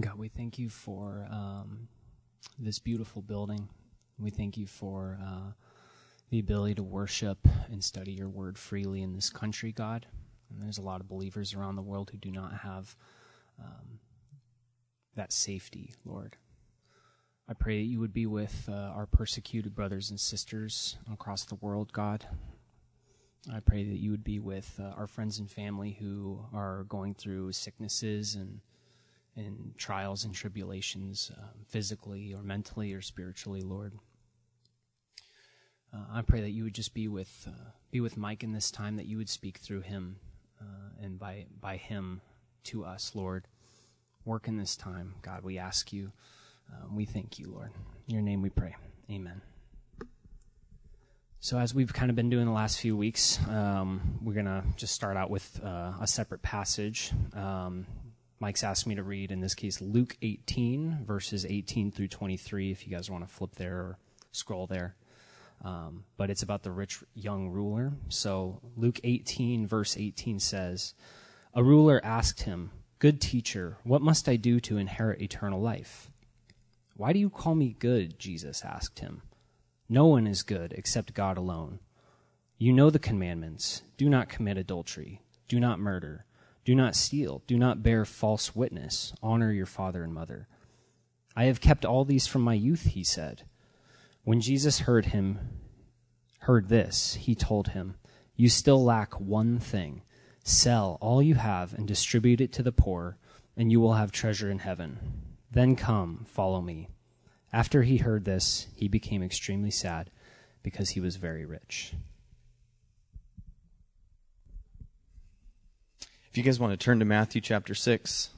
God, we thank you for um, this beautiful building. We thank you for uh, the ability to worship and study your word freely in this country, God. And there's a lot of believers around the world who do not have um, that safety, Lord. I pray that you would be with uh, our persecuted brothers and sisters across the world, God. I pray that you would be with uh, our friends and family who are going through sicknesses and and trials and tribulations, uh, physically or mentally or spiritually, Lord. Uh, I pray that you would just be with uh, be with Mike in this time, that you would speak through him uh, and by by him to us, Lord. Work in this time, God. We ask you. Um, we thank you, Lord. In your name we pray. Amen. So, as we've kind of been doing the last few weeks, um, we're going to just start out with uh, a separate passage. Um, Mike's asked me to read, in this case, Luke 18, verses 18 through 23, if you guys want to flip there or scroll there. Um, but it's about the rich young ruler. So, Luke 18, verse 18 says, A ruler asked him, Good teacher, what must I do to inherit eternal life? Why do you call me good? Jesus asked him. No one is good except God alone. You know the commandments do not commit adultery, do not murder, do not steal, do not bear false witness, honor your father and mother. I have kept all these from my youth, he said. When Jesus heard him, heard this, he told him, You still lack one thing. Sell all you have and distribute it to the poor, and you will have treasure in heaven. Then come, follow me. After he heard this, he became extremely sad because he was very rich. If you guys want to turn to Matthew chapter 6,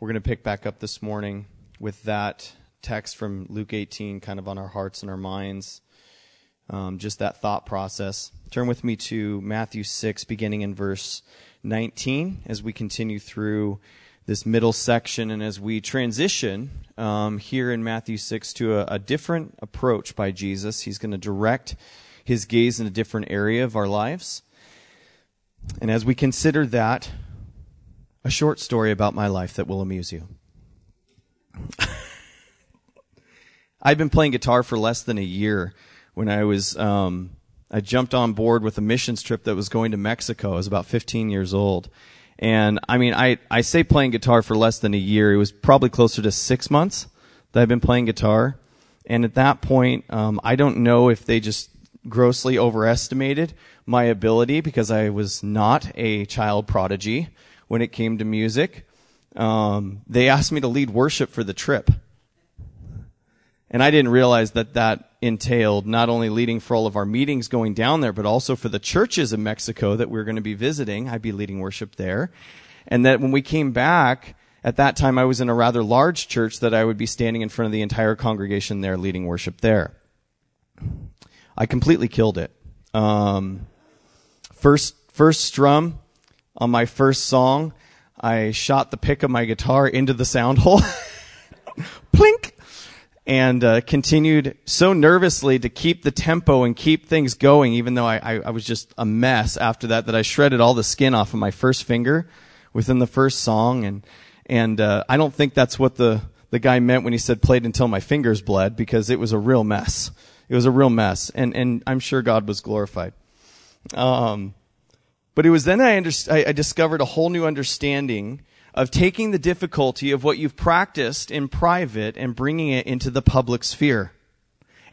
we're going to pick back up this morning with that text from Luke 18 kind of on our hearts and our minds. Um, just that thought process. Turn with me to Matthew 6, beginning in verse 19, as we continue through this middle section and as we transition um, here in Matthew 6 to a, a different approach by Jesus. He's going to direct his gaze in a different area of our lives. And as we consider that, a short story about my life that will amuse you. I'd been playing guitar for less than a year when I was, um, I jumped on board with a missions trip that was going to Mexico. I was about 15 years old. And I mean, I, I say playing guitar for less than a year. It was probably closer to six months that I've been playing guitar. And at that point, um, I don't know if they just grossly overestimated my ability because I was not a child prodigy when it came to music. Um, they asked me to lead worship for the trip. And I didn't realize that that entailed not only leading for all of our meetings going down there, but also for the churches in Mexico that we are going to be visiting. I'd be leading worship there. And that when we came back, at that time I was in a rather large church that I would be standing in front of the entire congregation there leading worship there. I completely killed it. Um, first, first strum on my first song, I shot the pick of my guitar into the sound hole. Plink! And uh, continued so nervously to keep the tempo and keep things going, even though I, I, I was just a mess after that, that I shredded all the skin off of my first finger within the first song. And, and uh, I don't think that's what the, the guy meant when he said played until my fingers bled, because it was a real mess. It was a real mess. And, and I'm sure God was glorified. Um, but it was then I, under, I, I discovered a whole new understanding of taking the difficulty of what you've practiced in private and bringing it into the public sphere.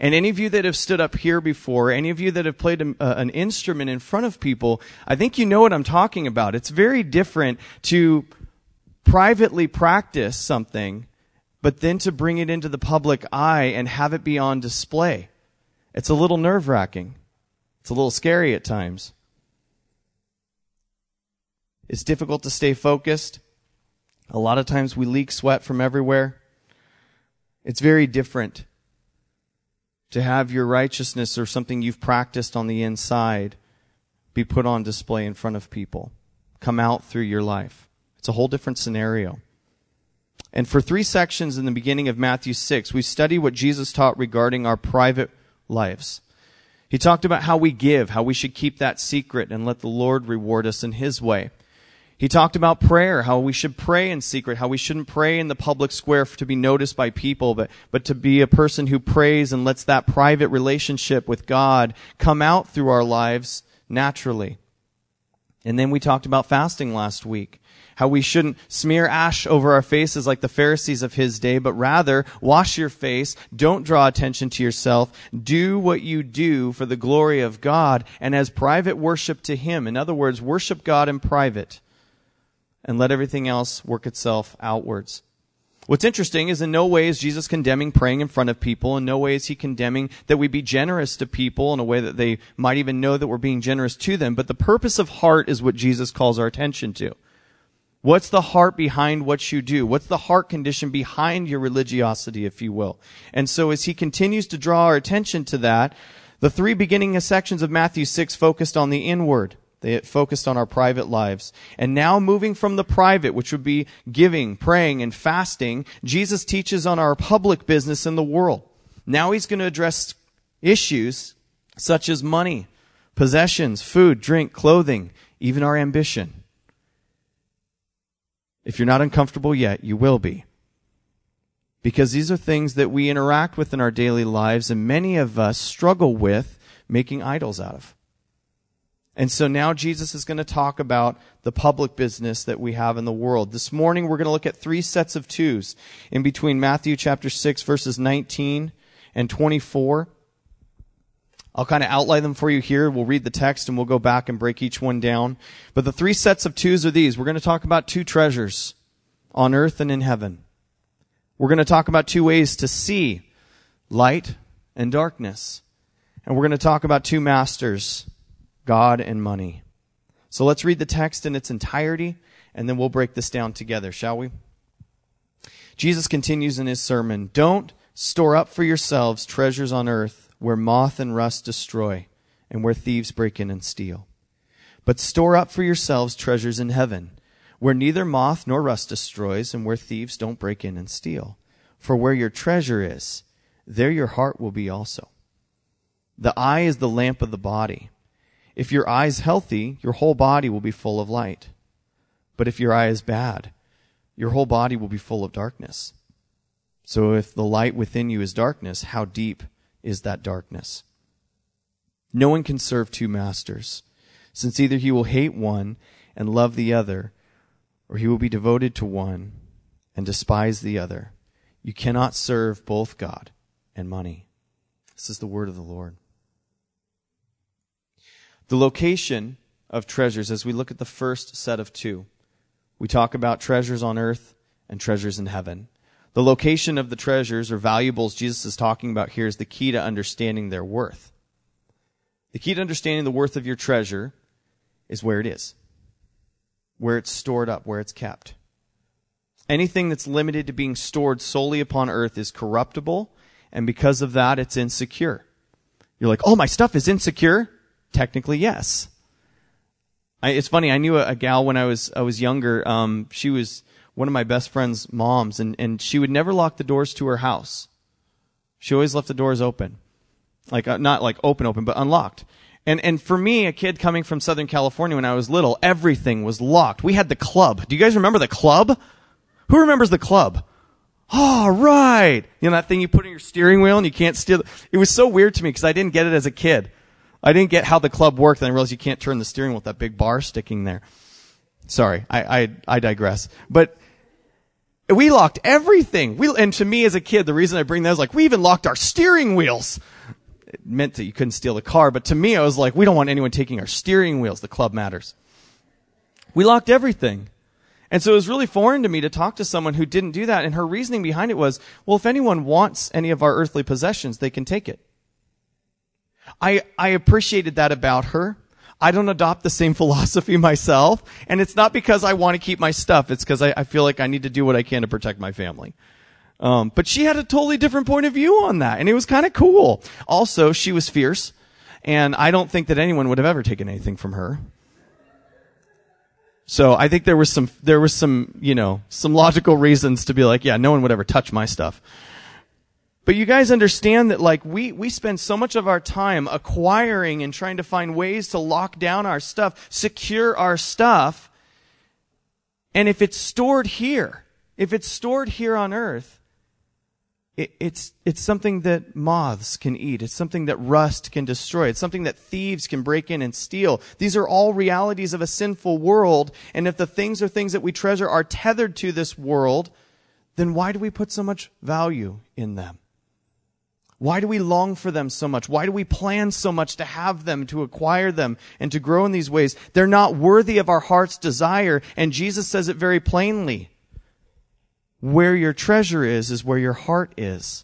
And any of you that have stood up here before, any of you that have played a, an instrument in front of people, I think you know what I'm talking about. It's very different to privately practice something, but then to bring it into the public eye and have it be on display. It's a little nerve wracking. It's a little scary at times. It's difficult to stay focused. A lot of times we leak sweat from everywhere. It's very different to have your righteousness or something you've practiced on the inside be put on display in front of people, come out through your life. It's a whole different scenario. And for three sections in the beginning of Matthew 6, we study what Jesus taught regarding our private lives. He talked about how we give, how we should keep that secret and let the Lord reward us in His way. He talked about prayer, how we should pray in secret, how we shouldn't pray in the public square to be noticed by people, but, but to be a person who prays and lets that private relationship with God come out through our lives naturally. And then we talked about fasting last week. How we shouldn't smear ash over our faces like the Pharisees of his day, but rather wash your face. Don't draw attention to yourself. Do what you do for the glory of God and as private worship to him. In other words, worship God in private and let everything else work itself outwards. What's interesting is in no way is Jesus condemning praying in front of people. In no way is he condemning that we be generous to people in a way that they might even know that we're being generous to them. But the purpose of heart is what Jesus calls our attention to. What's the heart behind what you do? What's the heart condition behind your religiosity, if you will? And so as he continues to draw our attention to that, the three beginning sections of Matthew 6 focused on the inward. They focused on our private lives. And now moving from the private, which would be giving, praying, and fasting, Jesus teaches on our public business in the world. Now he's going to address issues such as money, possessions, food, drink, clothing, even our ambition. If you're not uncomfortable yet, you will be. Because these are things that we interact with in our daily lives and many of us struggle with making idols out of. And so now Jesus is going to talk about the public business that we have in the world. This morning we're going to look at three sets of twos in between Matthew chapter 6 verses 19 and 24. I'll kind of outline them for you here. We'll read the text and we'll go back and break each one down. But the three sets of twos are these. We're going to talk about two treasures on earth and in heaven. We're going to talk about two ways to see light and darkness. And we're going to talk about two masters God and money. So let's read the text in its entirety, and then we'll break this down together, shall we? Jesus continues in his sermon Don't store up for yourselves treasures on earth where moth and rust destroy, and where thieves break in and steal. But store up for yourselves treasures in heaven, where neither moth nor rust destroys, and where thieves don't break in and steal. For where your treasure is, there your heart will be also. The eye is the lamp of the body. If your eye is healthy, your whole body will be full of light. But if your eye is bad, your whole body will be full of darkness. So if the light within you is darkness, how deep is that darkness? No one can serve two masters, since either he will hate one and love the other, or he will be devoted to one and despise the other. You cannot serve both God and money. This is the word of the Lord. The location of treasures, as we look at the first set of two, we talk about treasures on earth and treasures in heaven. The location of the treasures or valuables Jesus is talking about here is the key to understanding their worth. The key to understanding the worth of your treasure is where it is, where it's stored up, where it's kept. Anything that's limited to being stored solely upon earth is corruptible, and because of that, it's insecure. You're like, oh, my stuff is insecure? Technically yes. I, it's funny. I knew a, a, gal when I was I was younger. Um, she was one of my best friend's moms, and and she would never lock the doors to her house. She always left the doors open, like uh, not like open open, but unlocked. And and for me, a kid coming from Southern California when I was little, everything was locked. We had the club. Do you guys remember the club? Who remembers the club? Oh, right. You know that thing you put in your steering wheel and you can't steal. It was so weird to me because I didn't get it as a kid. I didn't get how the club worked, and I realized you can't turn the steering wheel with that big bar sticking there. Sorry, I, I, I digress. But we locked everything. We, and to me as a kid, the reason I bring that is like, we even locked our steering wheels. It meant that you couldn't steal the car, but to me, I was like, we don't want anyone taking our steering wheels. The club matters. We locked everything. And so it was really foreign to me to talk to someone who didn't do that. And her reasoning behind it was, well, if anyone wants any of our earthly possessions, they can take it. I, I appreciated that about her. I don't adopt the same philosophy myself. And it's not because I want to keep my stuff. It's because I, I, feel like I need to do what I can to protect my family. Um, but she had a totally different point of view on that. And it was kind of cool. Also, she was fierce. And I don't think that anyone would have ever taken anything from her. So I think there was some, there was some, you know, some logical reasons to be like, yeah, no one would ever touch my stuff. But you guys understand that like we, we spend so much of our time acquiring and trying to find ways to lock down our stuff, secure our stuff. And if it's stored here, if it's stored here on earth, it, it's, it's something that moths can eat. It's something that rust can destroy. It's something that thieves can break in and steal. These are all realities of a sinful world. And if the things or things that we treasure are tethered to this world, then why do we put so much value in them? Why do we long for them so much? Why do we plan so much to have them, to acquire them, and to grow in these ways? They're not worthy of our heart's desire, and Jesus says it very plainly. Where your treasure is, is where your heart is.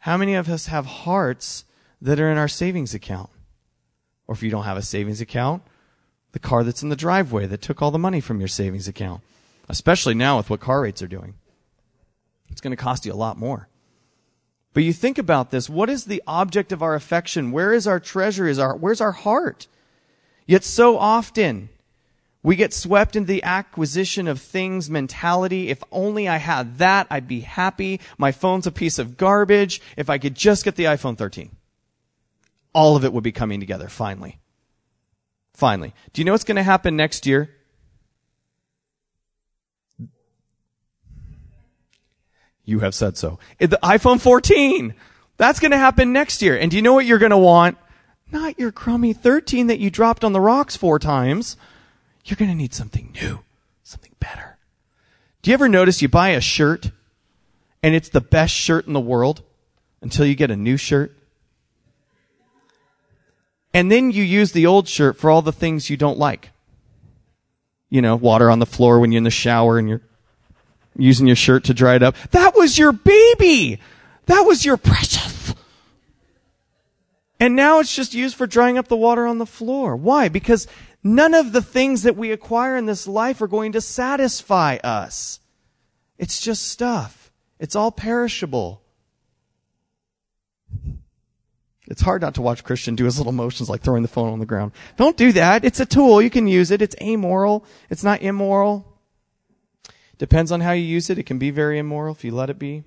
How many of us have hearts that are in our savings account? Or if you don't have a savings account, the car that's in the driveway that took all the money from your savings account. Especially now with what car rates are doing. It's going to cost you a lot more. But you think about this. What is the object of our affection? Where is our treasure? Is our, where's our heart? Yet so often, we get swept into the acquisition of things mentality. If only I had that, I'd be happy. My phone's a piece of garbage. If I could just get the iPhone 13. All of it would be coming together, finally. Finally. Do you know what's going to happen next year? You have said so. The iPhone 14. That's going to happen next year. And do you know what you're going to want? Not your crummy 13 that you dropped on the rocks four times. You're going to need something new, something better. Do you ever notice you buy a shirt and it's the best shirt in the world until you get a new shirt? And then you use the old shirt for all the things you don't like. You know, water on the floor when you're in the shower and you're using your shirt to dry it up. That was your baby. That was your precious. And now it's just used for drying up the water on the floor. Why? Because none of the things that we acquire in this life are going to satisfy us. It's just stuff. It's all perishable. It's hard not to watch Christian do his little motions like throwing the phone on the ground. Don't do that. It's a tool. You can use it. It's amoral. It's not immoral. Depends on how you use it. It can be very immoral if you let it be.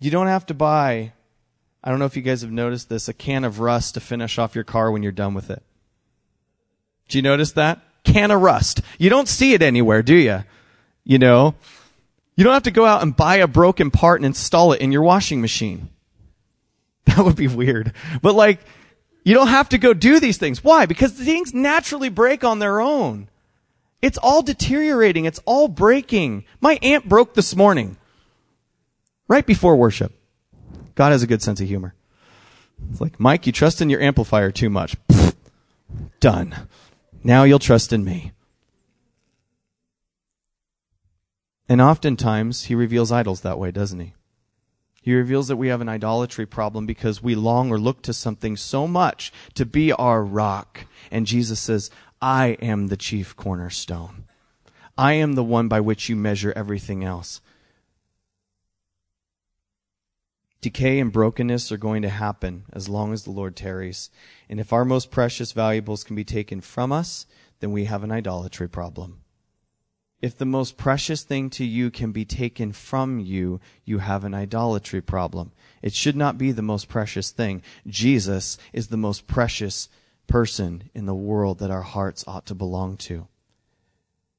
You don't have to buy, I don't know if you guys have noticed this, a can of rust to finish off your car when you're done with it. Do you notice that? Can of rust. You don't see it anywhere, do you? You know? You don't have to go out and buy a broken part and install it in your washing machine. That would be weird. But like, you don't have to go do these things. Why? Because things naturally break on their own. It's all deteriorating. It's all breaking. My aunt broke this morning. Right before worship. God has a good sense of humor. It's like, Mike, you trust in your amplifier too much. Pfft. Done. Now you'll trust in me. And oftentimes, he reveals idols that way, doesn't he? He reveals that we have an idolatry problem because we long or look to something so much to be our rock. And Jesus says, I am the chief cornerstone. I am the one by which you measure everything else. Decay and brokenness are going to happen as long as the Lord tarries. And if our most precious valuables can be taken from us, then we have an idolatry problem. If the most precious thing to you can be taken from you, you have an idolatry problem. It should not be the most precious thing. Jesus is the most precious person in the world that our hearts ought to belong to.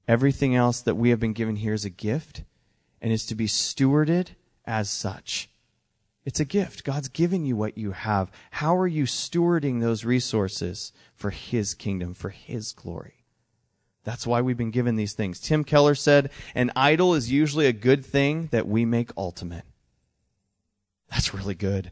Everything else that we have been given here is a gift and is to be stewarded as such. It's a gift. God's given you what you have. How are you stewarding those resources for His kingdom, for His glory? That's why we've been given these things. Tim Keller said, an idol is usually a good thing that we make ultimate. That's really good.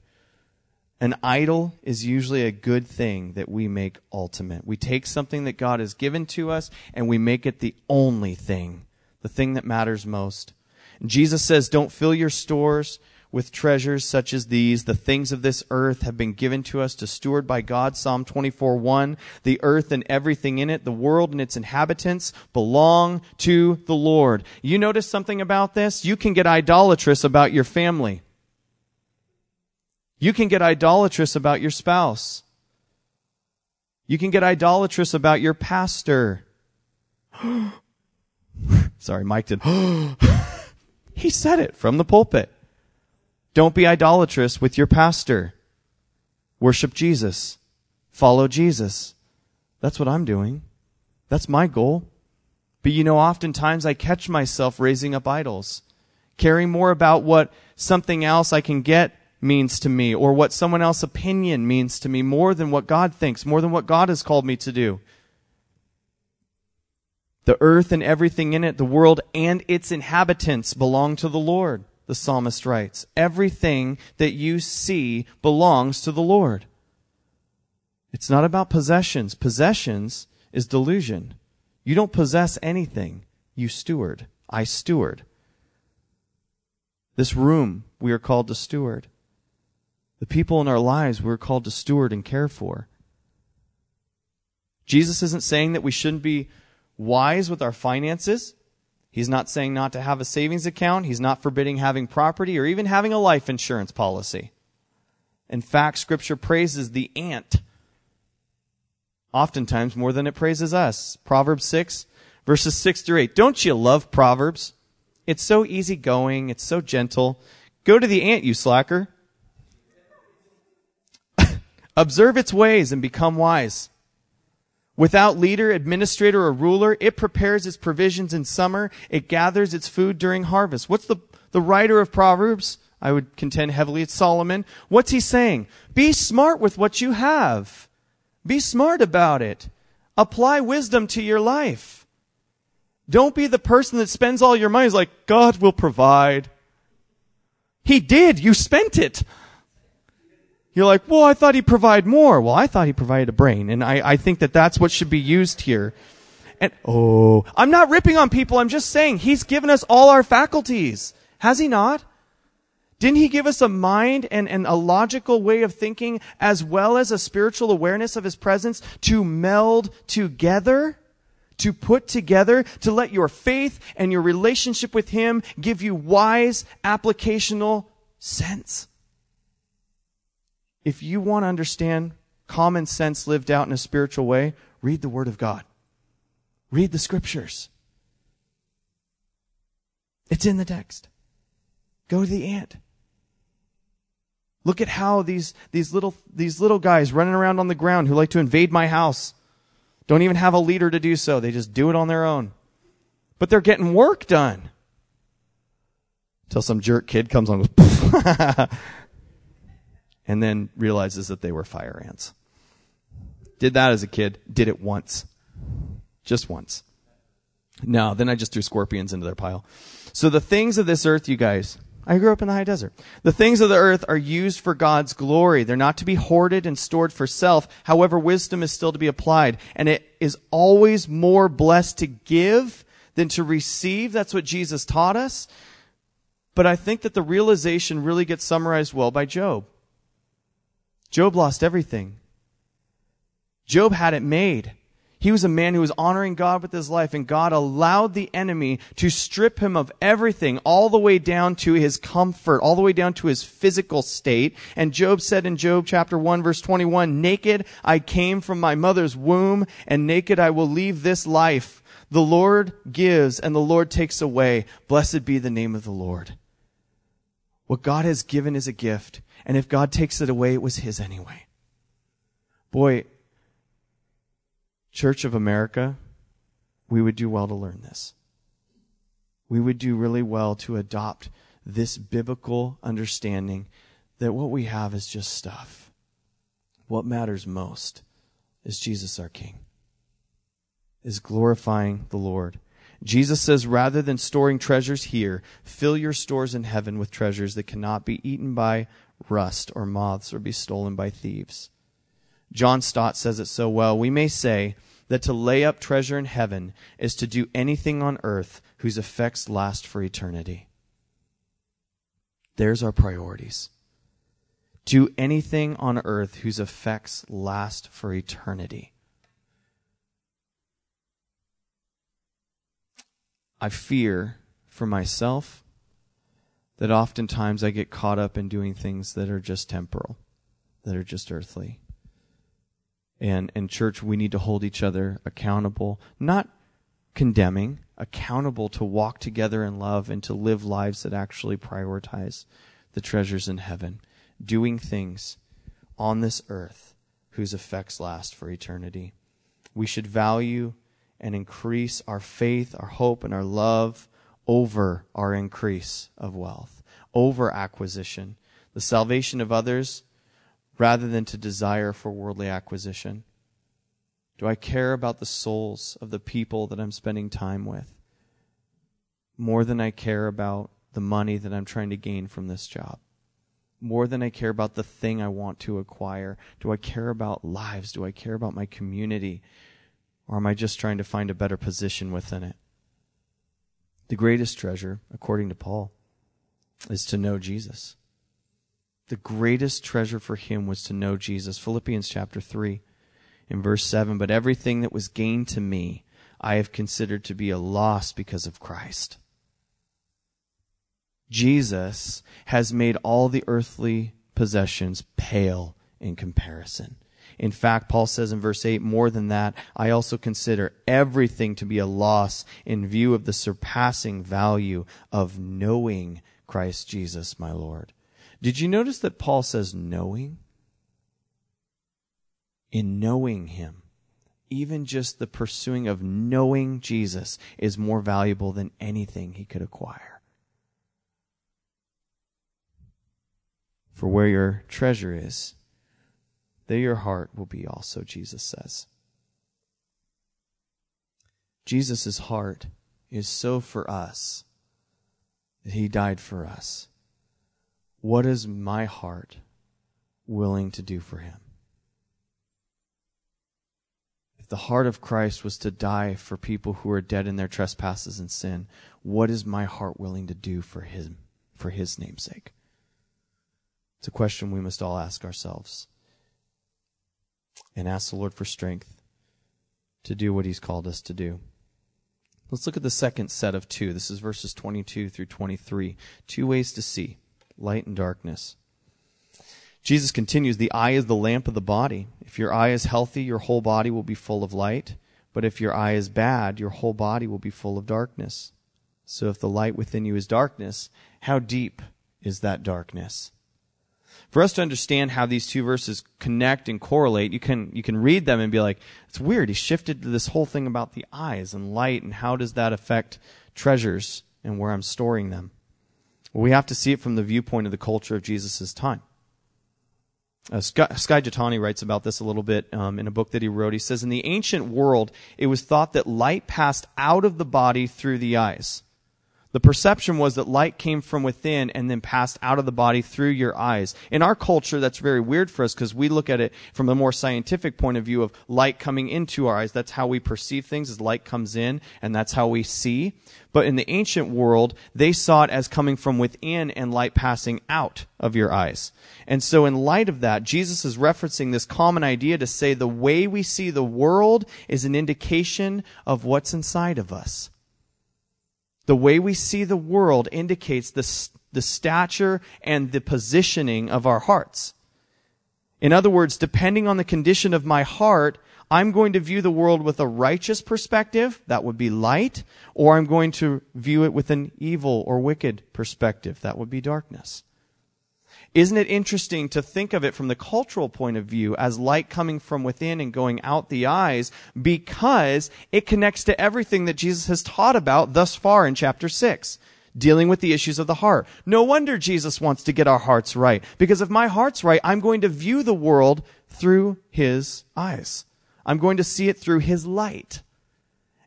An idol is usually a good thing that we make ultimate. We take something that God has given to us and we make it the only thing, the thing that matters most. And Jesus says, don't fill your stores with treasures such as these. The things of this earth have been given to us to steward by God. Psalm 24, 1. The earth and everything in it, the world and its inhabitants belong to the Lord. You notice something about this? You can get idolatrous about your family. You can get idolatrous about your spouse. You can get idolatrous about your pastor. Sorry, Mike did. he said it from the pulpit. Don't be idolatrous with your pastor. Worship Jesus. Follow Jesus. That's what I'm doing. That's my goal. But you know, oftentimes I catch myself raising up idols, caring more about what something else I can get means to me or what someone else's opinion means to me more than what God thinks, more than what God has called me to do. The earth and everything in it, the world and its inhabitants belong to the Lord, the psalmist writes. Everything that you see belongs to the Lord. It's not about possessions. Possessions is delusion. You don't possess anything. You steward. I steward. This room we are called to steward. The people in our lives we're called to steward and care for. Jesus isn't saying that we shouldn't be wise with our finances. He's not saying not to have a savings account. He's not forbidding having property or even having a life insurance policy. In fact, scripture praises the ant oftentimes more than it praises us. Proverbs 6, verses 6 through 8. Don't you love Proverbs? It's so easygoing. It's so gentle. Go to the ant, you slacker. Observe its ways and become wise. Without leader, administrator, or ruler, it prepares its provisions in summer. It gathers its food during harvest. What's the, the writer of Proverbs? I would contend heavily it's Solomon. What's he saying? Be smart with what you have. Be smart about it. Apply wisdom to your life. Don't be the person that spends all your money. Like, God will provide. He did. You spent it. You're like, well, I thought he'd provide more. Well, I thought he provided a brain. And I, I think that that's what should be used here. And, oh, I'm not ripping on people. I'm just saying he's given us all our faculties. Has he not? Didn't he give us a mind and, and a logical way of thinking as well as a spiritual awareness of his presence to meld together? To put together, to let your faith and your relationship with him give you wise applicational sense. If you want to understand common sense lived out in a spiritual way, read the Word of God. Read the Scriptures. It's in the text. Go to the ant. Look at how these, these little, these little guys running around on the ground who like to invade my house don't even have a leader to do so. They just do it on their own. But they're getting work done. Until some jerk kid comes on and, and then realizes that they were fire ants. Did that as a kid. Did it once. Just once. No, then I just threw scorpions into their pile. So the things of this earth, you guys, I grew up in the high desert. The things of the earth are used for God's glory. They're not to be hoarded and stored for self. However, wisdom is still to be applied. And it is always more blessed to give than to receive. That's what Jesus taught us. But I think that the realization really gets summarized well by Job. Job lost everything. Job had it made. He was a man who was honoring God with his life, and God allowed the enemy to strip him of everything, all the way down to his comfort, all the way down to his physical state. And Job said in Job chapter 1 verse 21, Naked I came from my mother's womb, and naked I will leave this life. The Lord gives, and the Lord takes away. Blessed be the name of the Lord. What God has given is a gift, and if God takes it away, it was his anyway. Boy, Church of America, we would do well to learn this. We would do really well to adopt this biblical understanding that what we have is just stuff. What matters most is Jesus our King, is glorifying the Lord. Jesus says, rather than storing treasures here, fill your stores in heaven with treasures that cannot be eaten by rust or moths or be stolen by thieves. John Stott says it so well. We may say, that to lay up treasure in heaven is to do anything on earth whose effects last for eternity. There's our priorities. Do anything on earth whose effects last for eternity. I fear for myself that oftentimes I get caught up in doing things that are just temporal, that are just earthly. And in church, we need to hold each other accountable, not condemning, accountable to walk together in love and to live lives that actually prioritize the treasures in heaven, doing things on this earth whose effects last for eternity. We should value and increase our faith, our hope, and our love over our increase of wealth, over acquisition, the salvation of others, rather than to desire for worldly acquisition? Do I care about the souls of the people that I'm spending time with more than I care about the money that I'm trying to gain from this job? More than I care about the thing I want to acquire? Do I care about lives? Do I care about my community? Or am I just trying to find a better position within it? The greatest treasure, according to Paul, is to know Jesus. The greatest treasure for him was to know Jesus. Philippians chapter 3 in verse 7 But everything that was gained to me, I have considered to be a loss because of Christ. Jesus has made all the earthly possessions pale in comparison. In fact, Paul says in verse 8, more than that, I also consider everything to be a loss in view of the surpassing value of knowing Christ Jesus, my Lord. Did you notice that Paul says knowing? In knowing him. Even just the pursuing of knowing Jesus is more valuable than anything he could acquire. For where your treasure is, there your heart will be also, Jesus says. Jesus' heart is so for us that he died for us. What is my heart willing to do for him? If the heart of Christ was to die for people who are dead in their trespasses and sin, what is my heart willing to do for him, for his namesake? It's a question we must all ask ourselves and ask the Lord for strength to do what He's called us to do. Let's look at the second set of two. This is verses 22 through 23. Two ways to see light and darkness. Jesus continues The eye is the lamp of the body. If your eye is healthy, your whole body will be full of light. But if your eye is bad, your whole body will be full of darkness. So if the light within you is darkness, how deep is that darkness? For us to understand how these two verses connect and correlate, you can, you can read them and be like, it's weird. He shifted to this whole thing about the eyes and light and how does that affect treasures and where I'm storing them. Well, we have to see it from the viewpoint of the culture of Jesus' time. Uh, Skye, Skye Jethani writes about this a little bit um, in a book that he wrote. He says, In the ancient world, it was thought that light passed out of the body through the eyes. The perception was that light came from within and then passed out of the body through your eyes. In our culture, that's very weird for us because we look at it from a more scientific point of view of light coming into our eyes. That's how we perceive things as light comes in and that's how we see. But in the ancient world, they saw it as coming from within and light passing out of your eyes. And so in light of that, Jesus is referencing this common idea to say the way we see the world is an indication of what's inside of us. The way we see the world indicates the, the stature and the positioning of our hearts. In other words, depending on the condition of my heart, I'm going to view the world with a righteous perspective, that would be light, or I'm going to view it with an evil or wicked perspective, that would be darkness. Isn't it interesting to think of it from the cultural point of view as light coming from within and going out the eyes because it connects to everything that Jesus has taught about thus far in chapter 6 dealing with the issues of the heart. No wonder Jesus wants to get our hearts right. Because if my heart's right, I'm going to view the world through His eyes. I'm going to see it through His light.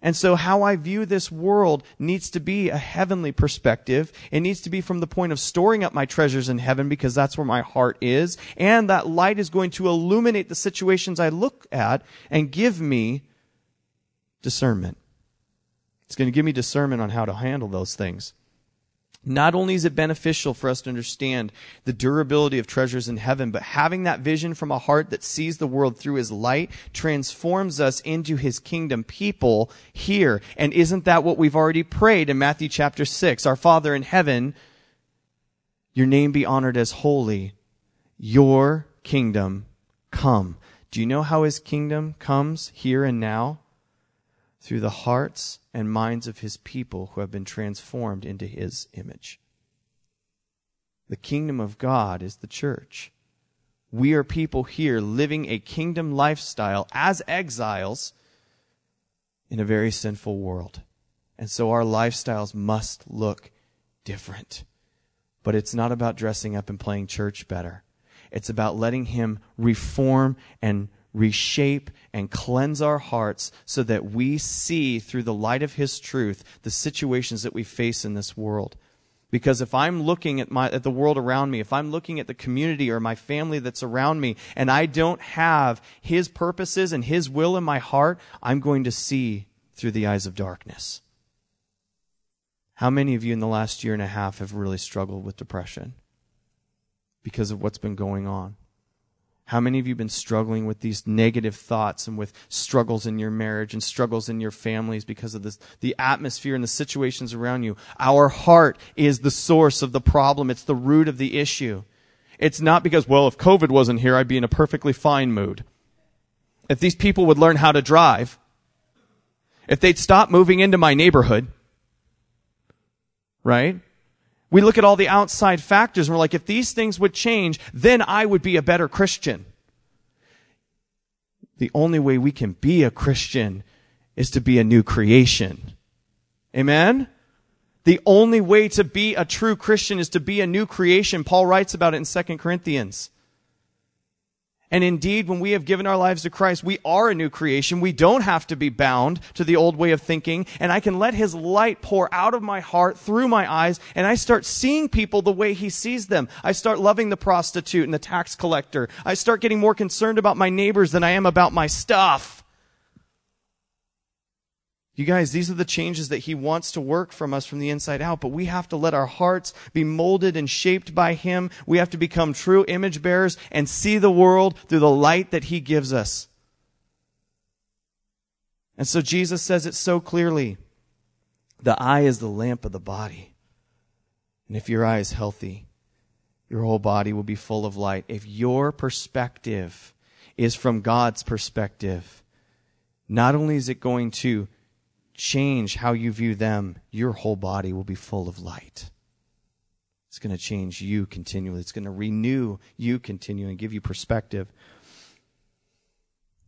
And so how I view this world needs to be a heavenly perspective. It needs to be from the point of storing up my treasures in heaven because that's where my heart is. And that light is going to illuminate the situations I look at and give me discernment. It's going to give me discernment on how to handle those things. Not only is it beneficial for us to understand the durability of treasures in heaven, but having that vision from a heart that sees the world through his light transforms us into his kingdom people here. And isn't that what we've already prayed in Matthew chapter 6? Our Father in heaven, your name be honored as holy, your kingdom come. Do you know how his kingdom comes here and now? Through the hearts and minds of his people who have been transformed into his image. The kingdom of God is the church. We are people here living a kingdom lifestyle as exiles in a very sinful world. And so our lifestyles must look different. But it's not about dressing up and playing church better. It's about letting Him reform and reshape and cleanse our hearts so that we see through the light of His truth the situations that we face in this world. Because if I'm looking at, my, at the world around me, if I'm looking at the community or my family that's around me, and I don't have His purposes and His will in my heart, I'm going to see through the eyes of darkness. How many of you in the last year and a half have really struggled with depression because of what's been going on? How many of you have been struggling with these negative thoughts and with struggles in your marriage and struggles in your families because of this, the atmosphere and the situations around you? Our heart is the source of the problem. It's the root of the issue. It's not because, well, if COVID wasn't here, I'd be in a perfectly fine mood. If these people would learn how to drive, if they'd stop moving into my neighborhood, right? We look at all the outside factors and we're like, if these things would change, then I would be a better Christian. The only way we can be a Christian is to be a new creation. Amen? The only way to be a true Christian is to be a new creation. Paul writes about it in 2 Corinthians. And indeed, when we have given our lives to Christ, we are a new creation. We don't have to be bound to the old way of thinking. And I can let His light pour out of my heart through my eyes, and I start seeing people the way He sees them. I start loving the prostitute and the tax collector. I start getting more concerned about my neighbors than I am about my stuff. You guys, these are the changes that He wants to work from us from the inside out, but we have to let our hearts be molded and shaped by Him. We have to become true image bearers and see the world through the light that He gives us. And so Jesus says it so clearly. The eye is the lamp of the body. And if your eye is healthy, your whole body will be full of light. If your perspective is from God's perspective, not only is it going to change how you view them, your whole body will be full of light. It's going to change you continually. It's going to renew you continually and give you perspective.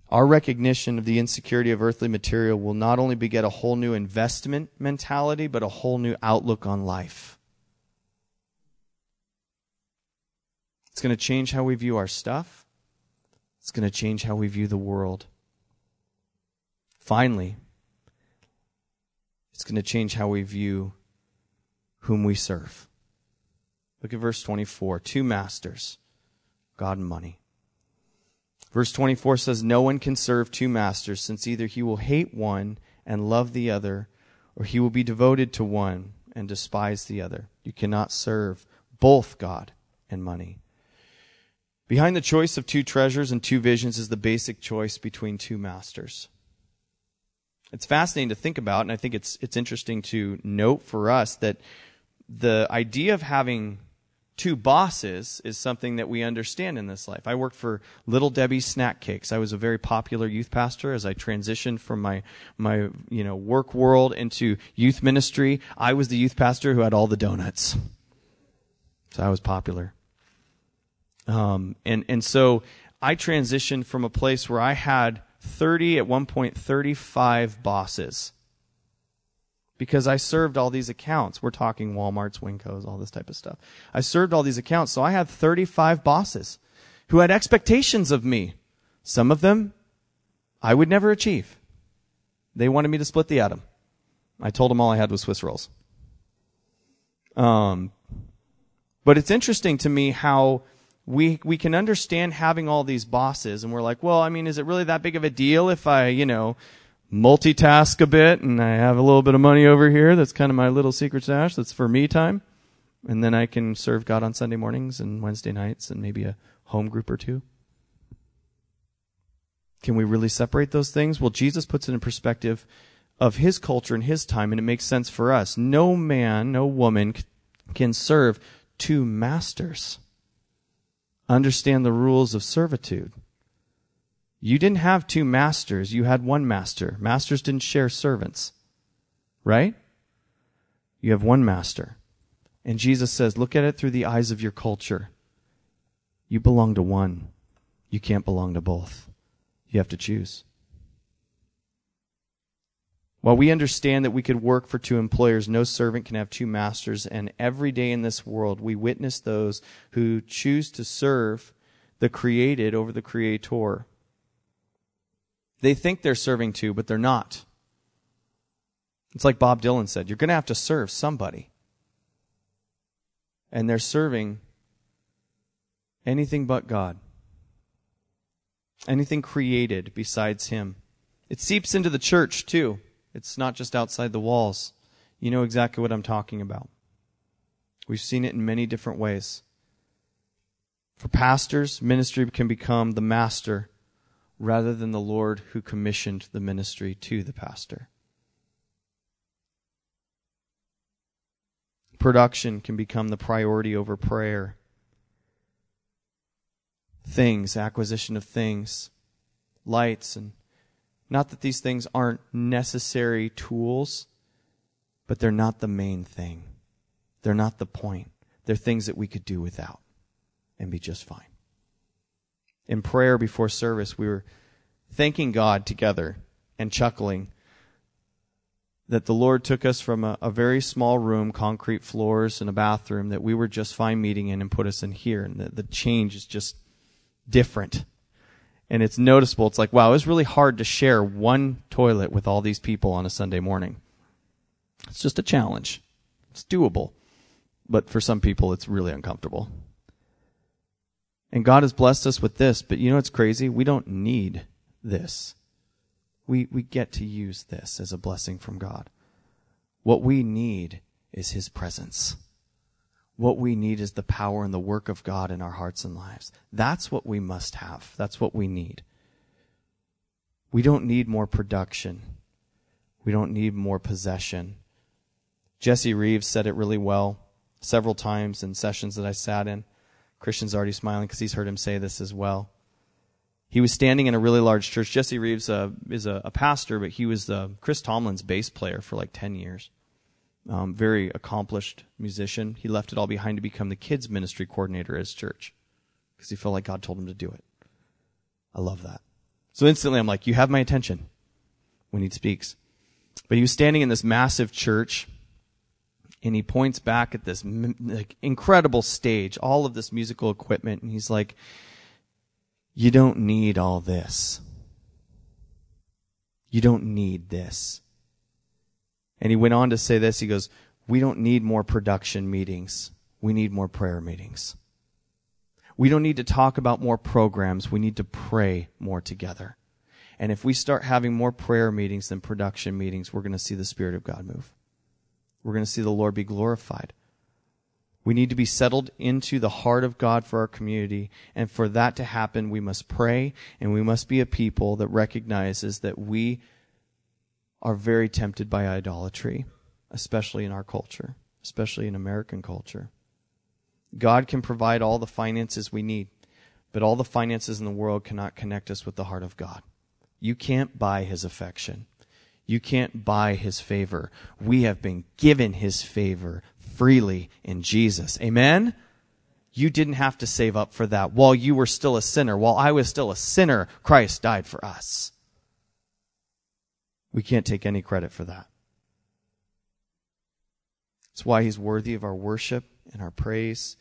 Our recognition of the insecurity of earthly material will not only beget a whole new investment mentality, but a whole new outlook on life. It's going to change how we view our stuff. It's going to change how we view the world. Finally, it's going to change how we view whom we serve. Look at verse 24. Two masters, God and money. Verse 24 says, No one can serve two masters, since either he will hate one and love the other, or he will be devoted to one and despise the other. You cannot serve both God and money. Behind the choice of two treasures and two visions is the basic choice between two masters it's fascinating to think about, and I think it's it's interesting to note for us that the idea of having two bosses is something that we understand in this life. I worked for Little Debbie's Snack Cakes. I was a very popular youth pastor as I transitioned from my my you know work world into youth ministry. I was the youth pastor who had all the donuts, so I was popular. Um, and and so I transitioned from a place where I had 30, at one point, 35 bosses. Because I served all these accounts. We're talking Walmarts, Wincos, all this type of stuff. I served all these accounts, so I had 35 bosses who had expectations of me. Some of them I would never achieve. They wanted me to split the atom. I told them all I had was Swiss rolls. Um, but it's interesting to me how we we can understand having all these bosses and we're like, well, I mean, is it really that big of a deal if I, you know, multitask a bit and I have a little bit of money over here that's kind of my little secret stash that's for me time and then I can serve God on Sunday mornings and Wednesday nights and maybe a home group or two? Can we really separate those things? Well, Jesus puts it in perspective of his culture and his time and it makes sense for us. No man, no woman can serve two masters understand the rules of servitude. You didn't have two masters, you had one master. Masters didn't share servants. Right? You have one master. And Jesus says, look at it through the eyes of your culture. You belong to one. You can't belong to both. You have to choose. While we understand that we could work for two employers, no servant can have two masters, and every day in this world we witness those who choose to serve the created over the creator. They think they're serving two, but they're not. It's like Bob Dylan said you're going to have to serve somebody. And they're serving anything but God, anything created besides Him. It seeps into the church, too. It's not just outside the walls. You know exactly what I'm talking about. We've seen it in many different ways. For pastors, ministry can become the master rather than the Lord who commissioned the ministry to the pastor. Production can become the priority over prayer. Things, acquisition of things, lights, and not that these things aren't necessary tools, but they're not the main thing. They're not the point. They're things that we could do without and be just fine. In prayer before service, we were thanking God together and chuckling that the Lord took us from a, a, very small room, concrete floors, and a bathroom that we were just fine meeting in and put us in here. And the, the change is just different and it's noticeable. It's like, wow, it was really hard to share one toilet with all these people on a Sunday morning. It's just a challenge. It's doable. But for some people, it's really uncomfortable. And God has blessed us with this, but you know what's crazy? We don't need this. We, we get to use this as a blessing from God. What we need is His presence. What we need is the power and the work of God in our hearts and lives. That's what we must have. That's what we need. We don't need more production. We don't need more possession. Jesse Reeves said it really well several times in sessions that I sat in. Christian's already smiling because he's heard him say this as well. He was standing in a really large church. Jesse Reeves uh, is a, a, pastor, but he was uh, Chris Tomlin's bass player for like 10 years um, very accomplished musician. He left it all behind to become the kids ministry coordinator at his church because he felt like God told him to do it. I love that. So instantly I'm like, you have my attention when he speaks. But he was standing in this massive church and he points back at this like, incredible stage, all of this musical equipment, and he's like, you don't need all this. You don't need this. And he went on to say this. He goes, we don't need more production meetings. We need more prayer meetings. We don't need to talk about more programs. We need to pray more together. And if we start having more prayer meetings than production meetings, we're going to see the Spirit of God move. We're going to see the Lord be glorified. We need to be settled into the heart of God for our community. And for that to happen, we must pray and we must be a people that recognizes that we are very tempted by idolatry, especially in our culture, especially in American culture. God can provide all the finances we need, but all the finances in the world cannot connect us with the heart of God. You can't buy his affection. You can't buy his favor. We have been given his favor freely in Jesus. Amen? You didn't have to save up for that. While you were still a sinner, while I was still a sinner, Christ died for us. We can't take any credit for that. It's why he's worthy of our worship and our praise.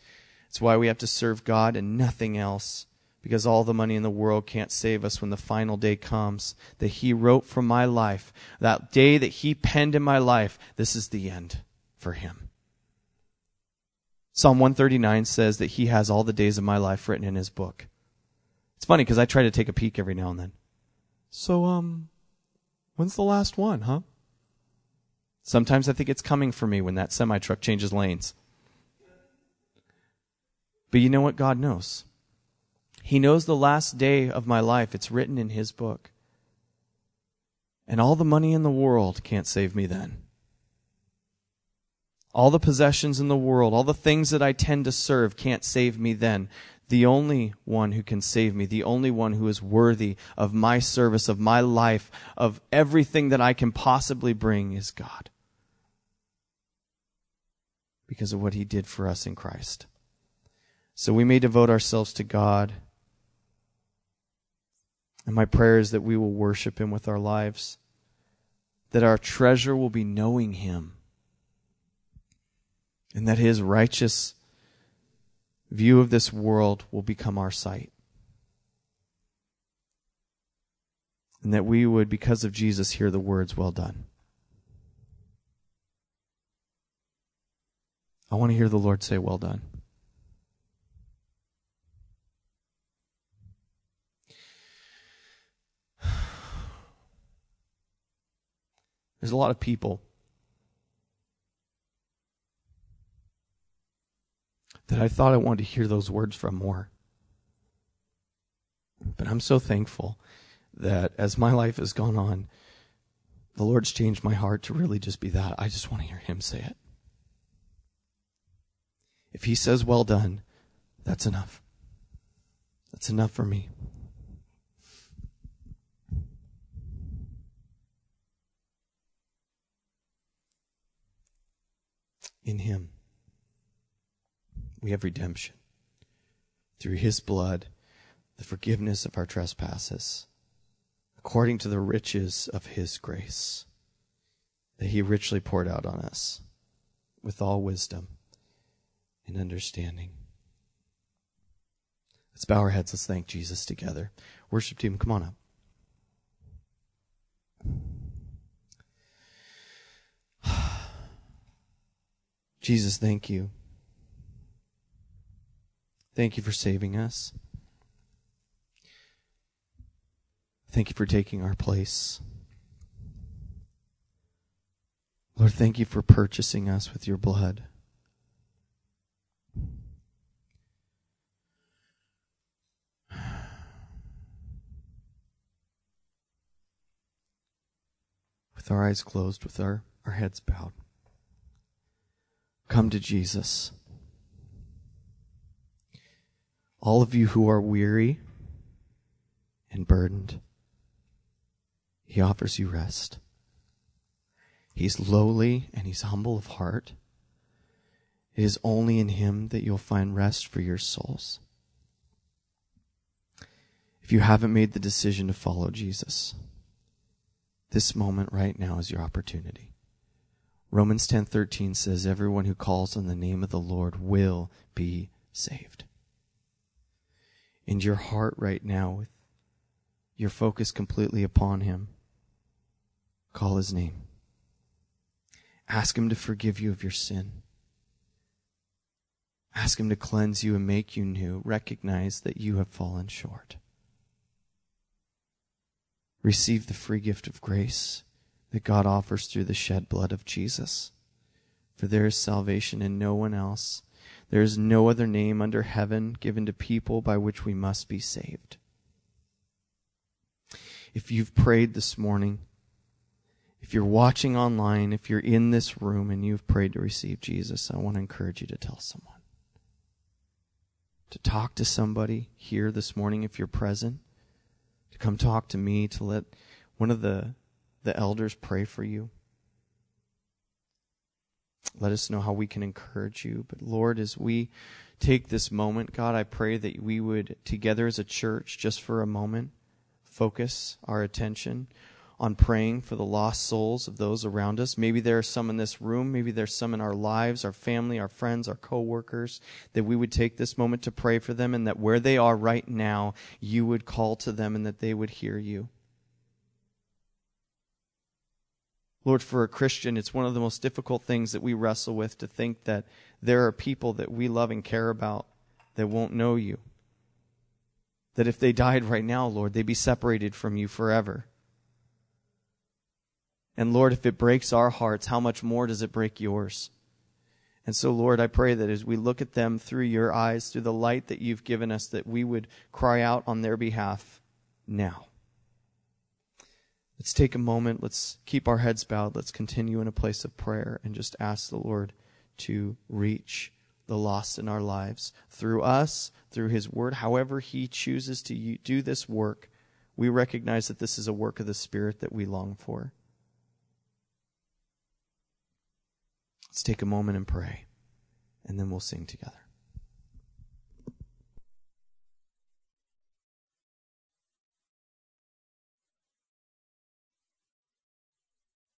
It's why we have to serve God and nothing else. Because all the money in the world can't save us when the final day comes that he wrote from my life. That day that he penned in my life, this is the end for him. Psalm 139 says that he has all the days of my life written in his book. It's funny because I try to take a peek every now and then. So, um, When's the last one, huh? Sometimes I think it's coming for me when that semi truck changes lanes. But you know what God knows? He knows the last day of my life. It's written in His book. And all the money in the world can't save me then. All the possessions in the world, all the things that I tend to serve can't save me then the only one who can save me, the only one who is worthy of my service, of my life, of everything that I can possibly bring is God. Because of what he did for us in Christ. So we may devote ourselves to God. And my prayer is that we will worship him with our lives. that our treasure will be knowing Him and that His righteous view of this world will become our sight. And that we would, because of Jesus, hear the words, Well done. I want to hear the Lord say, Well done. There's a lot of people that I thought I wanted to hear those words from more. But I'm so thankful that as my life has gone on, the Lord's changed my heart to really just be that. I just want to hear Him say it. If He says, well done, that's enough. That's enough for me. In Him, we have redemption. Through His blood, the forgiveness of our trespasses, according to the riches of His grace that He richly poured out on us with all wisdom and understanding. Let's bow our heads. Let's thank Jesus together. Worship team, come on up. Jesus, thank you. Thank you for saving us. Thank you for taking our place. Lord, thank you for purchasing us with your blood. With our eyes closed, with our, our heads bowed. Come to Jesus. All of you who are weary and burdened, He offers you rest. He's lowly and He's humble of heart. It is only in Him that you'll find rest for your souls. If you haven't made the decision to follow Jesus, this moment right now is your opportunity. Romans 10:13 says everyone who calls on the name of the Lord will be saved. In your heart right now with your focus completely upon him, call his name. Ask him to forgive you of your sin. Ask him to cleanse you and make you new. Recognize that you have fallen short. Receive the free gift of grace that God offers through the shed blood of Jesus. For there is salvation in no one else. There is no other name under heaven given to people by which we must be saved. If you've prayed this morning, if you're watching online, if you're in this room and you've prayed to receive Jesus, I want to encourage you to tell someone. To talk to somebody here this morning if you're present. To come talk to me, to let one of the the elders pray for you. Let us know how we can encourage you. But Lord, as we take this moment, God, I pray that we would, together as a church, just for a moment, focus our attention on praying for the lost souls of those around us. Maybe there are some in this room, maybe there's some in our lives, our family, our friends, our coworkers, that we would take this moment to pray for them and that where they are right now, you would call to them and that they would hear you. Lord, for a Christian, it's one of the most difficult things that we wrestle with to think that there are people that we love and care about that won't know you. That if they died right now, Lord, they'd be separated from you forever. And Lord, if it breaks our hearts, how much more does it break yours? And so, Lord, I pray that as we look at them through your eyes, through the light that you've given us, that we would cry out on their behalf now. Let's take a moment. Let's keep our heads bowed. Let's continue in a place of prayer and just ask the Lord to reach the lost in our lives through us, through His Word, however He chooses to do this work. We recognize that this is a work of the Spirit that we long for. Let's take a moment and pray, and then we'll sing together.